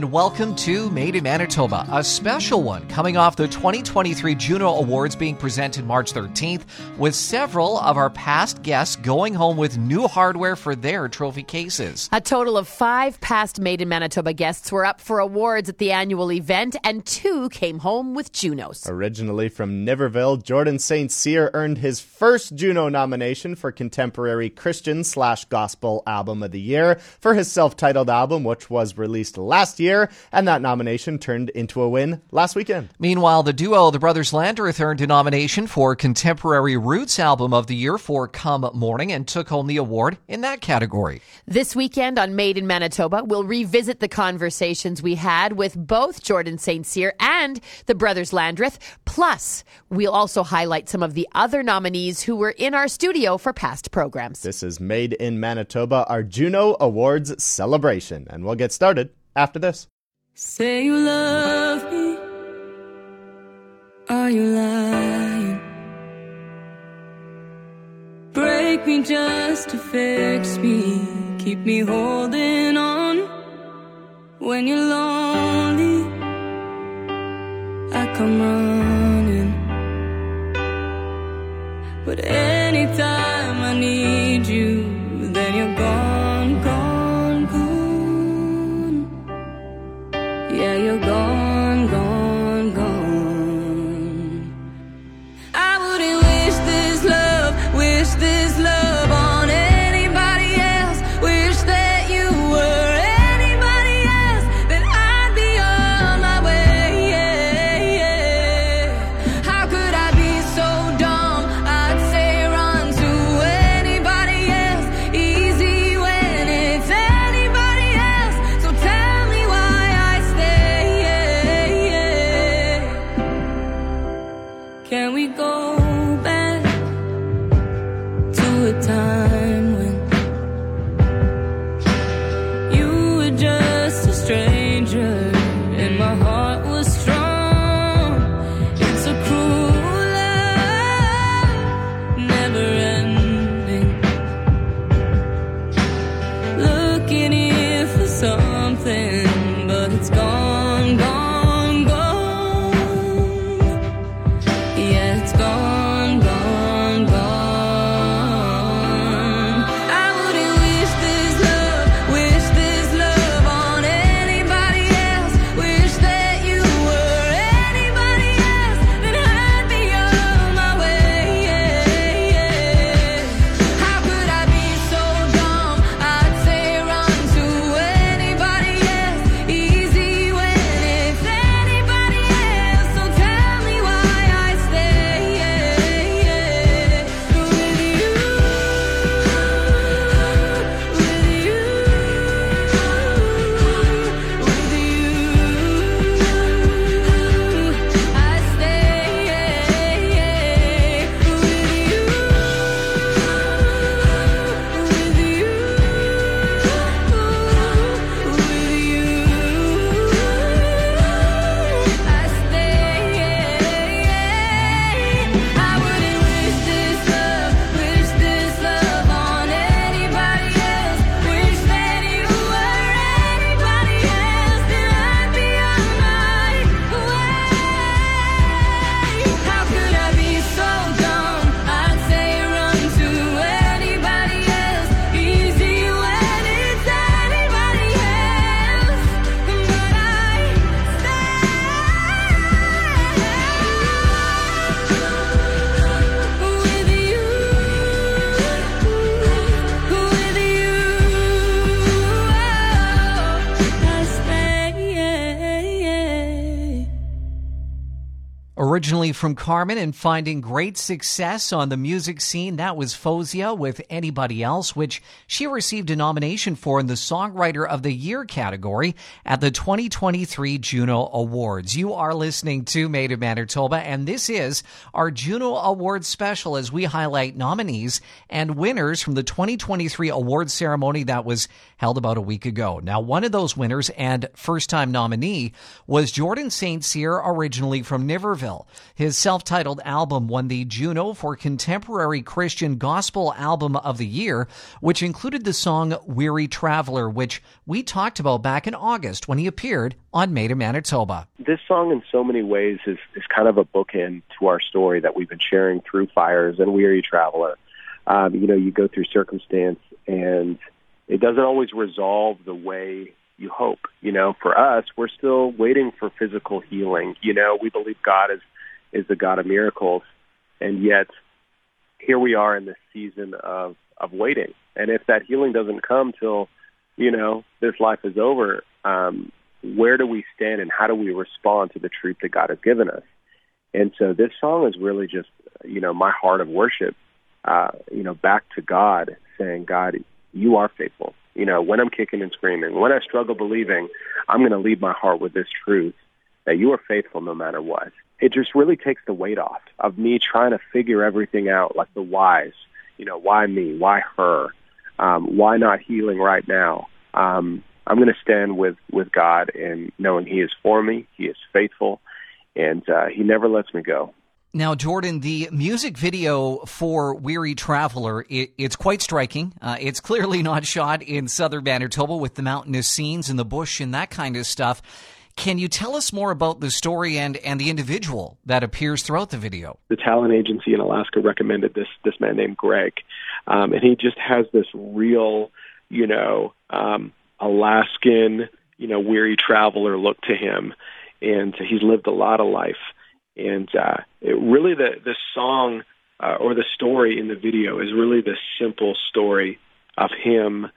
And welcome to Made in Manitoba, a special one coming off the 2023 Juno Awards being presented March 13th, with several of our past guests going home with new hardware for their trophy cases. A total of five past Made in Manitoba guests were up for awards at the annual event, and two came home with Junos. Originally from Niverville, Jordan St. Cyr earned his first Juno nomination for Contemporary Christian slash Gospel Album of the Year for his self-titled album, which was released last year, and that nomination turned into a win last weekend. Meanwhile, the duo, the Brothers Landreth, earned a nomination for Contemporary Roots Album of the Year for Come Morning and took home the award in that category. This weekend on Made in Manitoba, we'll revisit the conversations we had with both Jordan St. Cyr and the Brothers Landreth. Plus, we'll also highlight some of the other nominees who were in our studio for past programs. This is Made in Manitoba, our Juno Awards celebration, and we'll get started after this. Say you love me. Are you lying? Break me just to fix me. Keep me holding on. When you're lonely, I come running. But anytime I need you, Originally from Carman and finding great success on the music scene, that was Faouzia with Anybody Else, which she received a nomination for in the Songwriter of the Year category at the 2023 Juno Awards. You are listening to Made in Manitoba, and this is our Juno Awards special as we highlight nominees and winners from the 2023 awards ceremony that was held about a week ago. Now, one of those winners and first time nominee was Jordan St. Cyr, originally from Niverville. His self titled album won the Juno for Contemporary Christian Gospel Album of the Year, which included the song Weary Traveler, which we talked about back in August when he appeared on Made in Manitoba. This song, in so many ways, is, is kind of a bookend to our story that we've been sharing through Fires and Weary Traveler. Um, you know, you go through circumstance and it doesn't always resolve the way you hope. You know, for us, we're still waiting for physical healing. You know, we believe God is is the God of miracles, and yet here we are in this season of of waiting. And if that healing doesn't come till you know this life is over, um, where do we stand, and how do we respond to the truth that God has given us? And so this song is really just you know my heart of worship, uh, you know, back to God, saying, God, you are faithful. You know, when I'm kicking and screaming, when I struggle believing, I'm going to lead my heart with this truth that you are faithful no matter what. It just really takes the weight off of me trying to figure everything out, like the whys. You know, why me? Why her? Um, why not healing right now? Um, I'm going to stand with with God and knowing He is for me. He is faithful, and uh, He never lets me go. Now, Jordan, the music video for Weary Traveler, it, it's quite striking. Uh, it's clearly not shot in southern Manitoba with the mountainous scenes and the bush and that kind of stuff. Can you tell us more about the story and, and the individual that appears throughout the video? The talent agency in Alaska recommended this this man named Greg, um, and he just has this real, you know, um, Alaskan, you know, weary traveler look to him, and he's lived a lot of life. And uh, it really the the song uh, or the story in the video is really the simple story of him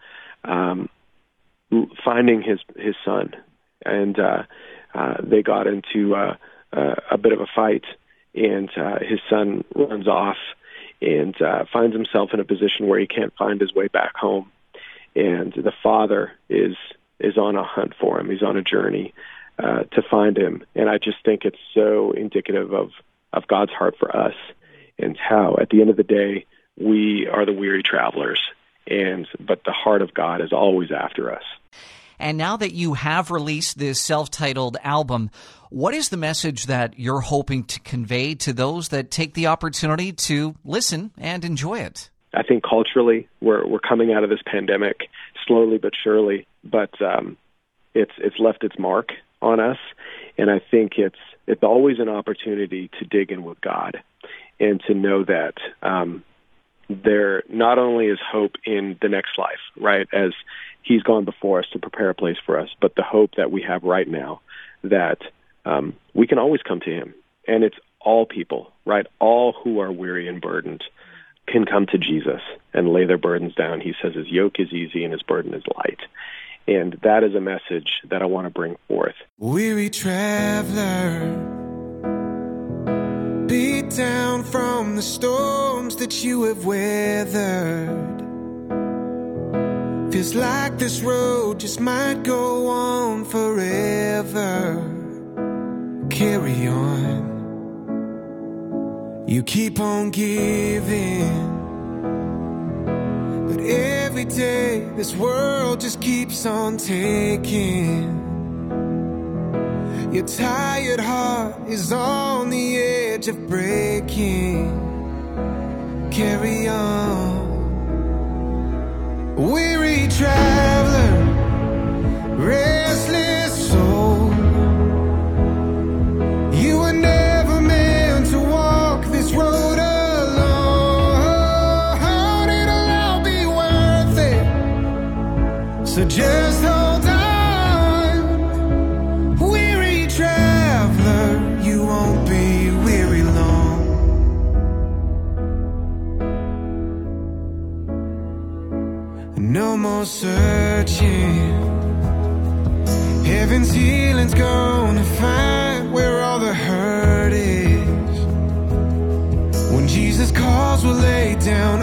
um, finding his his son, and uh, uh, they got into uh, uh, a bit of a fight, and uh, his son runs off and uh, finds himself in a position where he can't find his way back home, and the father is is on a hunt for him. He's on a journey uh, to find him. And I just think it's so indicative of, of God's heart for us and how, at the end of the day, we are the weary travelers. And but the heart of God is always after us. And now that you have released this self-titled album, what is the message that you're hoping to convey to those that take the opportunity to listen and enjoy it? I think culturally, we're we're coming out of this pandemic slowly but surely, but um, it's it's left its mark on us. And I think it's it's always an opportunity to dig in with God and to know that um, there not only is hope in the next life, right, as He's gone before us to prepare a place for us, but the hope that we have right now that um, we can always come to Him. And it's all people, right? All who are weary and burdened can come to Jesus and lay their burdens down. He says his yoke is easy and his burden is light. And that is a message that I want to bring forth. Weary traveler, beat down from the storms that you have weathered. Feels like this road just might go on forever. Carry on. You keep on giving. But every day, this world just keeps on taking. Your tired heart is on the edge of breaking. Carry on. Weary traveler, restless soul. You were never meant to walk this road alone. It'll all be worth it. So just Heaven's healing's gonna find where all the hurt is. When Jesus calls, we'll lay down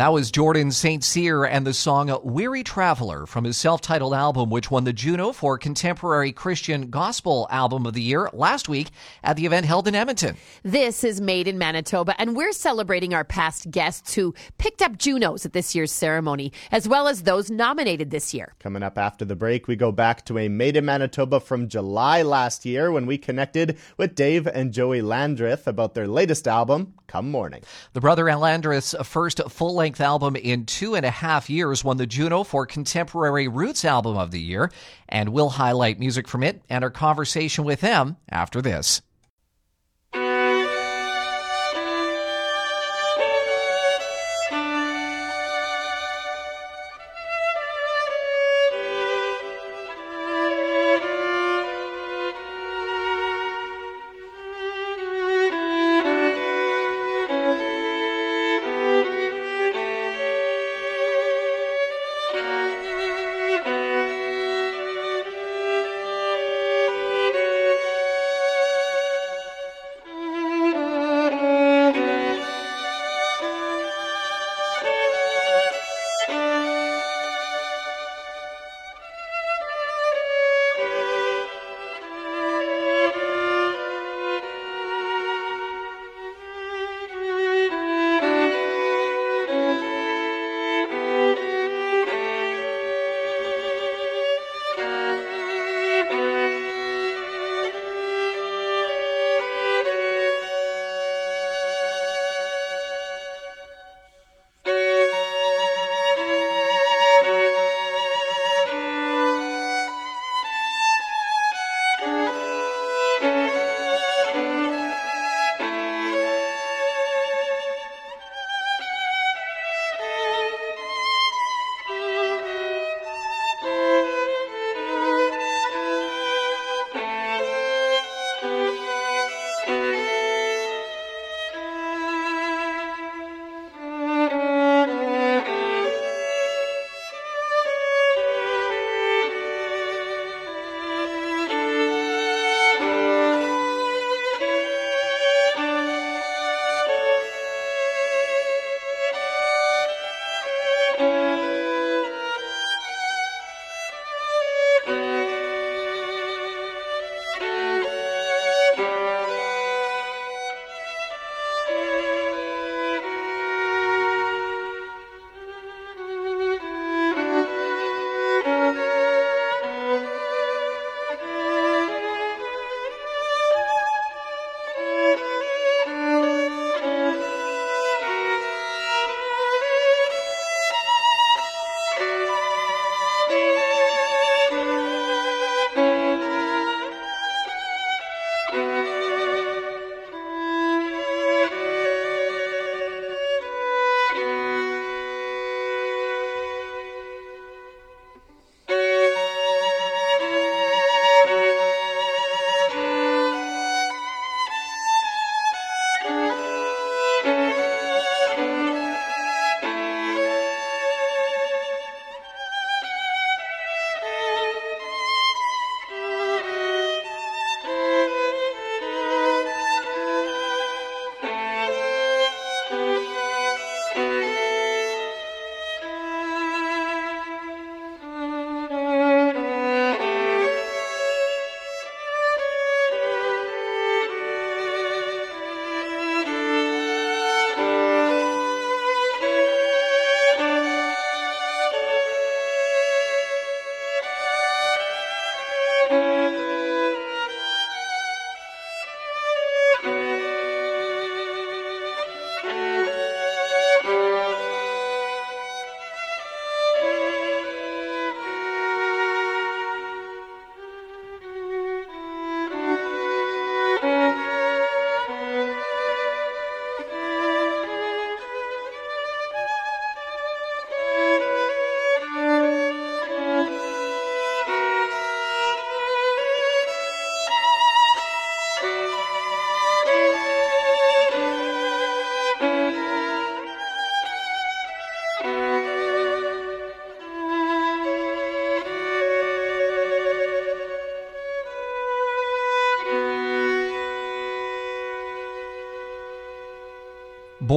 That was Jordan St. Cyr and the song Weary Traveler from his self titled album, which won the Juno for Contemporary Christian Gospel Album of the Year last week at the event held in Edmonton. This is Made in Manitoba, and we're celebrating our past guests who picked up Junos at this year's ceremony, as well as those nominated this year. Coming up after the break, we go back to a Made in Manitoba from July last year when we connected with Dave and Joey Landreth about their latest album, Come Morning. The Brother and Landreth's uh, first full length album in two and a half years won the Juno for Contemporary Roots Album of the Year, and we'll highlight music from it and our conversation with them after this.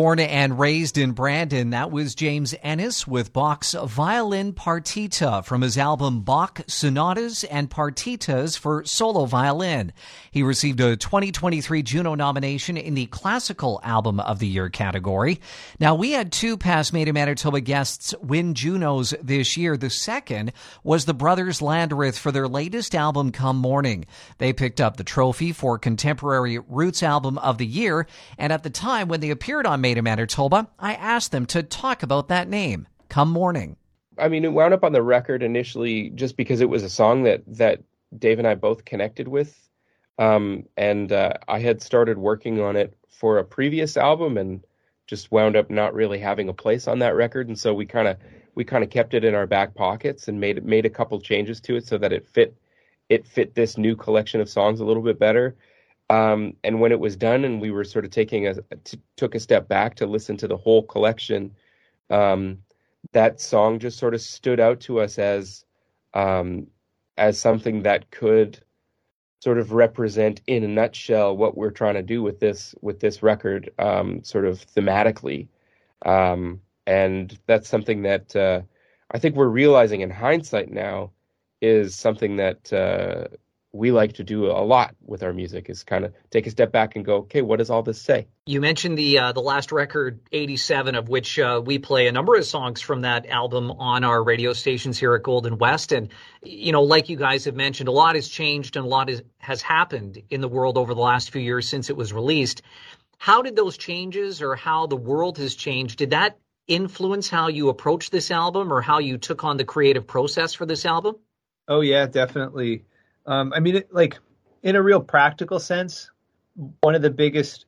Born and raised in Brandon, that was James Ehnes with Bach's Violin Partita from his album Bach Sonatas and Partitas for Solo Violin. He received a 2023 Juno nomination in the Classical Album of the Year category. Now, we had two past Made in Manitoba guests win Junos this year. The second was the Brothers Landreth for their latest album, Come Morning. They picked up the trophy for Contemporary Roots Album of the Year, and at the time when they appeared on Made in Manitoba, I asked them to talk about that name, Come Morning. I mean, it wound up on the record initially just because it was a song that that Dave and I both connected with, um, and uh, I had started working on it for a previous album and just wound up not really having a place on that record, and so we kind of we kind of kept it in our back pockets and made made a couple changes to it so that it fit it fit this new collection of songs a little bit better. Um, and when it was done, and we were sort of taking a t- took a step back to listen to the whole collection, um, that song just sort of stood out to us as um, as something that could sort of represent, in a nutshell, what we're trying to do with this with this record, um, sort of thematically. Um, and that's something that uh, I think we're realizing in hindsight now is something that uh, we like to do a lot with our music is kind of take a step back and go, okay, what does all this say? You mentioned the uh, the last record, '87, of which uh, we play a number of songs from that album on our radio stations here at Golden West, and you know, like you guys have mentioned, a lot has changed and a lot is, has happened in the world over the last few years since it was released. How did those changes, or how the world has changed, did that influence how you approach this album, or how you took on the creative process for this album? Oh yeah, definitely um, I mean, it, like in a real practical sense, one of the biggest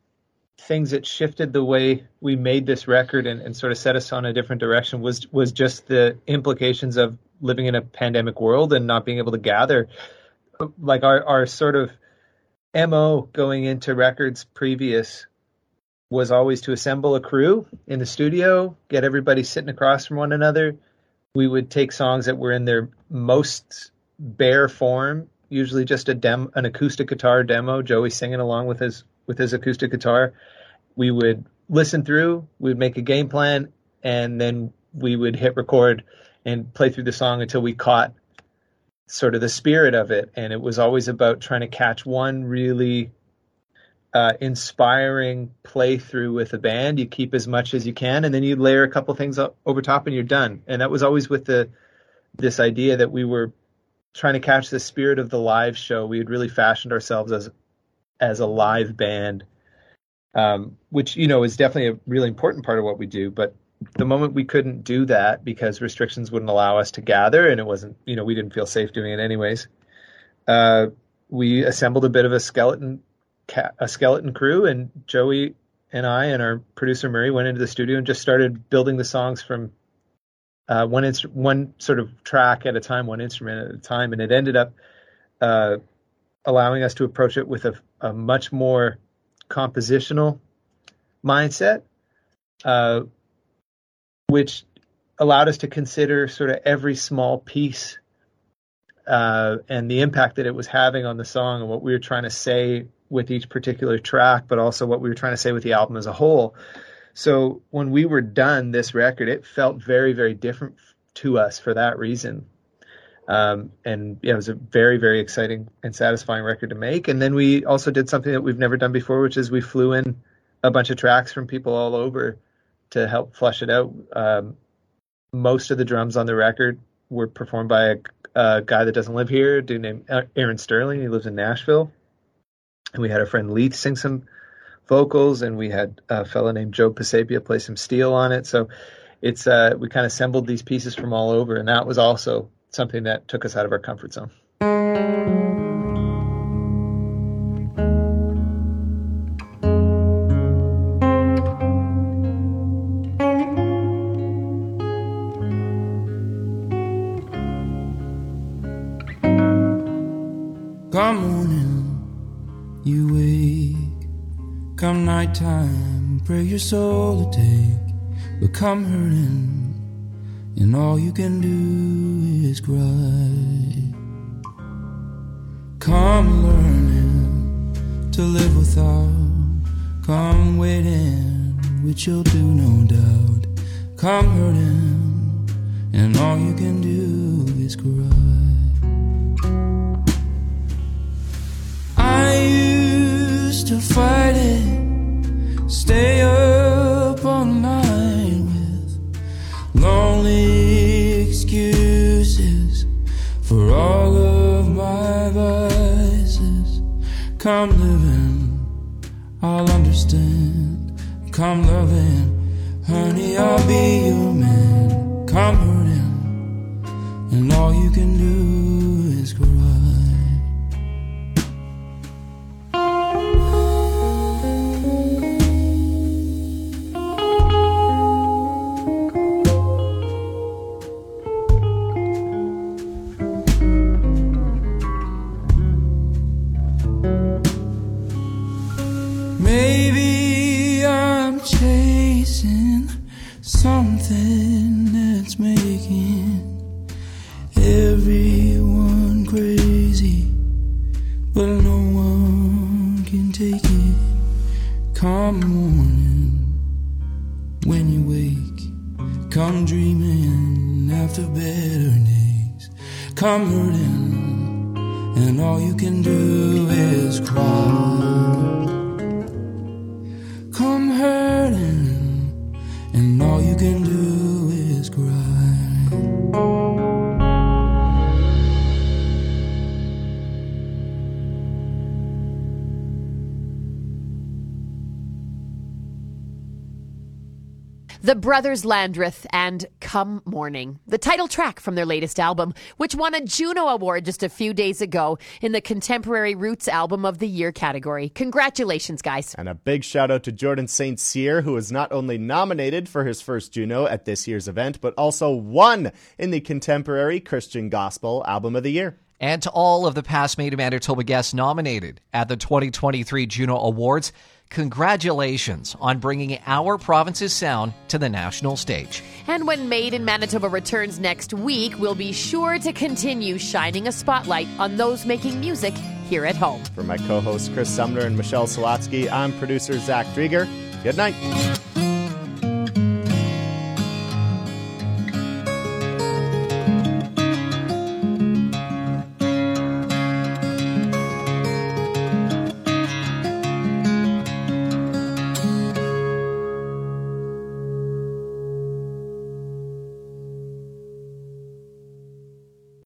things that shifted the way we made this record and, and, sort of set us on a different direction was was just the implications of living in a pandemic world and not being able to gather. Like our our sort of mo going into records previous was always to assemble a crew in the studio, get everybody sitting across from one another. We would take songs that were in their most bare form usually just a dem an acoustic guitar demo, Joey singing along with his with his acoustic guitar. We would listen through, we would make a game plan, and then we would hit record and play through the song until we caught sort of the spirit of it. And it was always about trying to catch one really uh, inspiring playthrough with a band. You keep as much as you can, and then you layer a couple things up over top, and you're done. And that was always with the this idea that we were trying to catch the spirit of the live show. We had really fashioned ourselves as as a live band, um, which you know is definitely a really important part of what we do. But the moment we couldn't do that because restrictions wouldn't allow us to gather, and it wasn't you know we didn't feel safe doing it anyways. Uh, we assembled a bit of a skeleton a skeleton crew, and Joey and I and our producer Murray went into the studio and just started building the songs from uh, one instru- one sort of track at a time, one instrument at a time, and it ended up uh, allowing us to approach it with a, a much more compositional mindset, uh, which allowed us to consider sort of every small piece uh, and the impact that it was having on the song and what we were trying to say with each particular track, but also what we were trying to say with the album as a whole. So when we were done this record, it felt very, very different to us for that reason. Um, and yeah, it was a very, very exciting and satisfying record to make. And then we also did something that we've never done before, which is we flew in a bunch of tracks from people all over to help flush it out. Um, most of the drums on the record were performed by a, a guy that doesn't live here, a dude named Aaron Sterling. He lives in Nashville. And we had our friend Leith sing some vocals, and we had a fellow named Joe Pisapia play some steel on it. So it's uh, we kind of assembled these pieces from all over, and that was also something that took us out of our comfort zone. Pray your soul to take. But come hurting, and all you can do is cry. Come learning to live without. Come waiting which you'll do no doubt. Come hurt him, and all you can do is cry. I used to fight it, stay up all night with lonely excuses for all of my vices. Come living, I'll understand. Come loving, honey, I'll be your man. Come hurting, and all you can do come hurting, and all you can do is cry The Brothers Landreth and Come Morning, the title track from their latest album, which won a Juno Award just a few days ago in the Contemporary Roots Album of the Year category. Congratulations, guys. And a big shout out to Jordan St. Cyr, who was not only nominated for his first Juno at this year's event, but also won in the Contemporary Christian Gospel Album of the Year. And to all of the past Made in Manitoba guests nominated at the 2023 Juno Awards, congratulations on bringing our province's sound to the national stage. And when Made in Manitoba returns next week, we'll be sure to continue shining a spotlight on those making music here at home. For my co hosts Chris Sumner and Michelle Sawatsky, I'm producer Zach Drieger. Good night.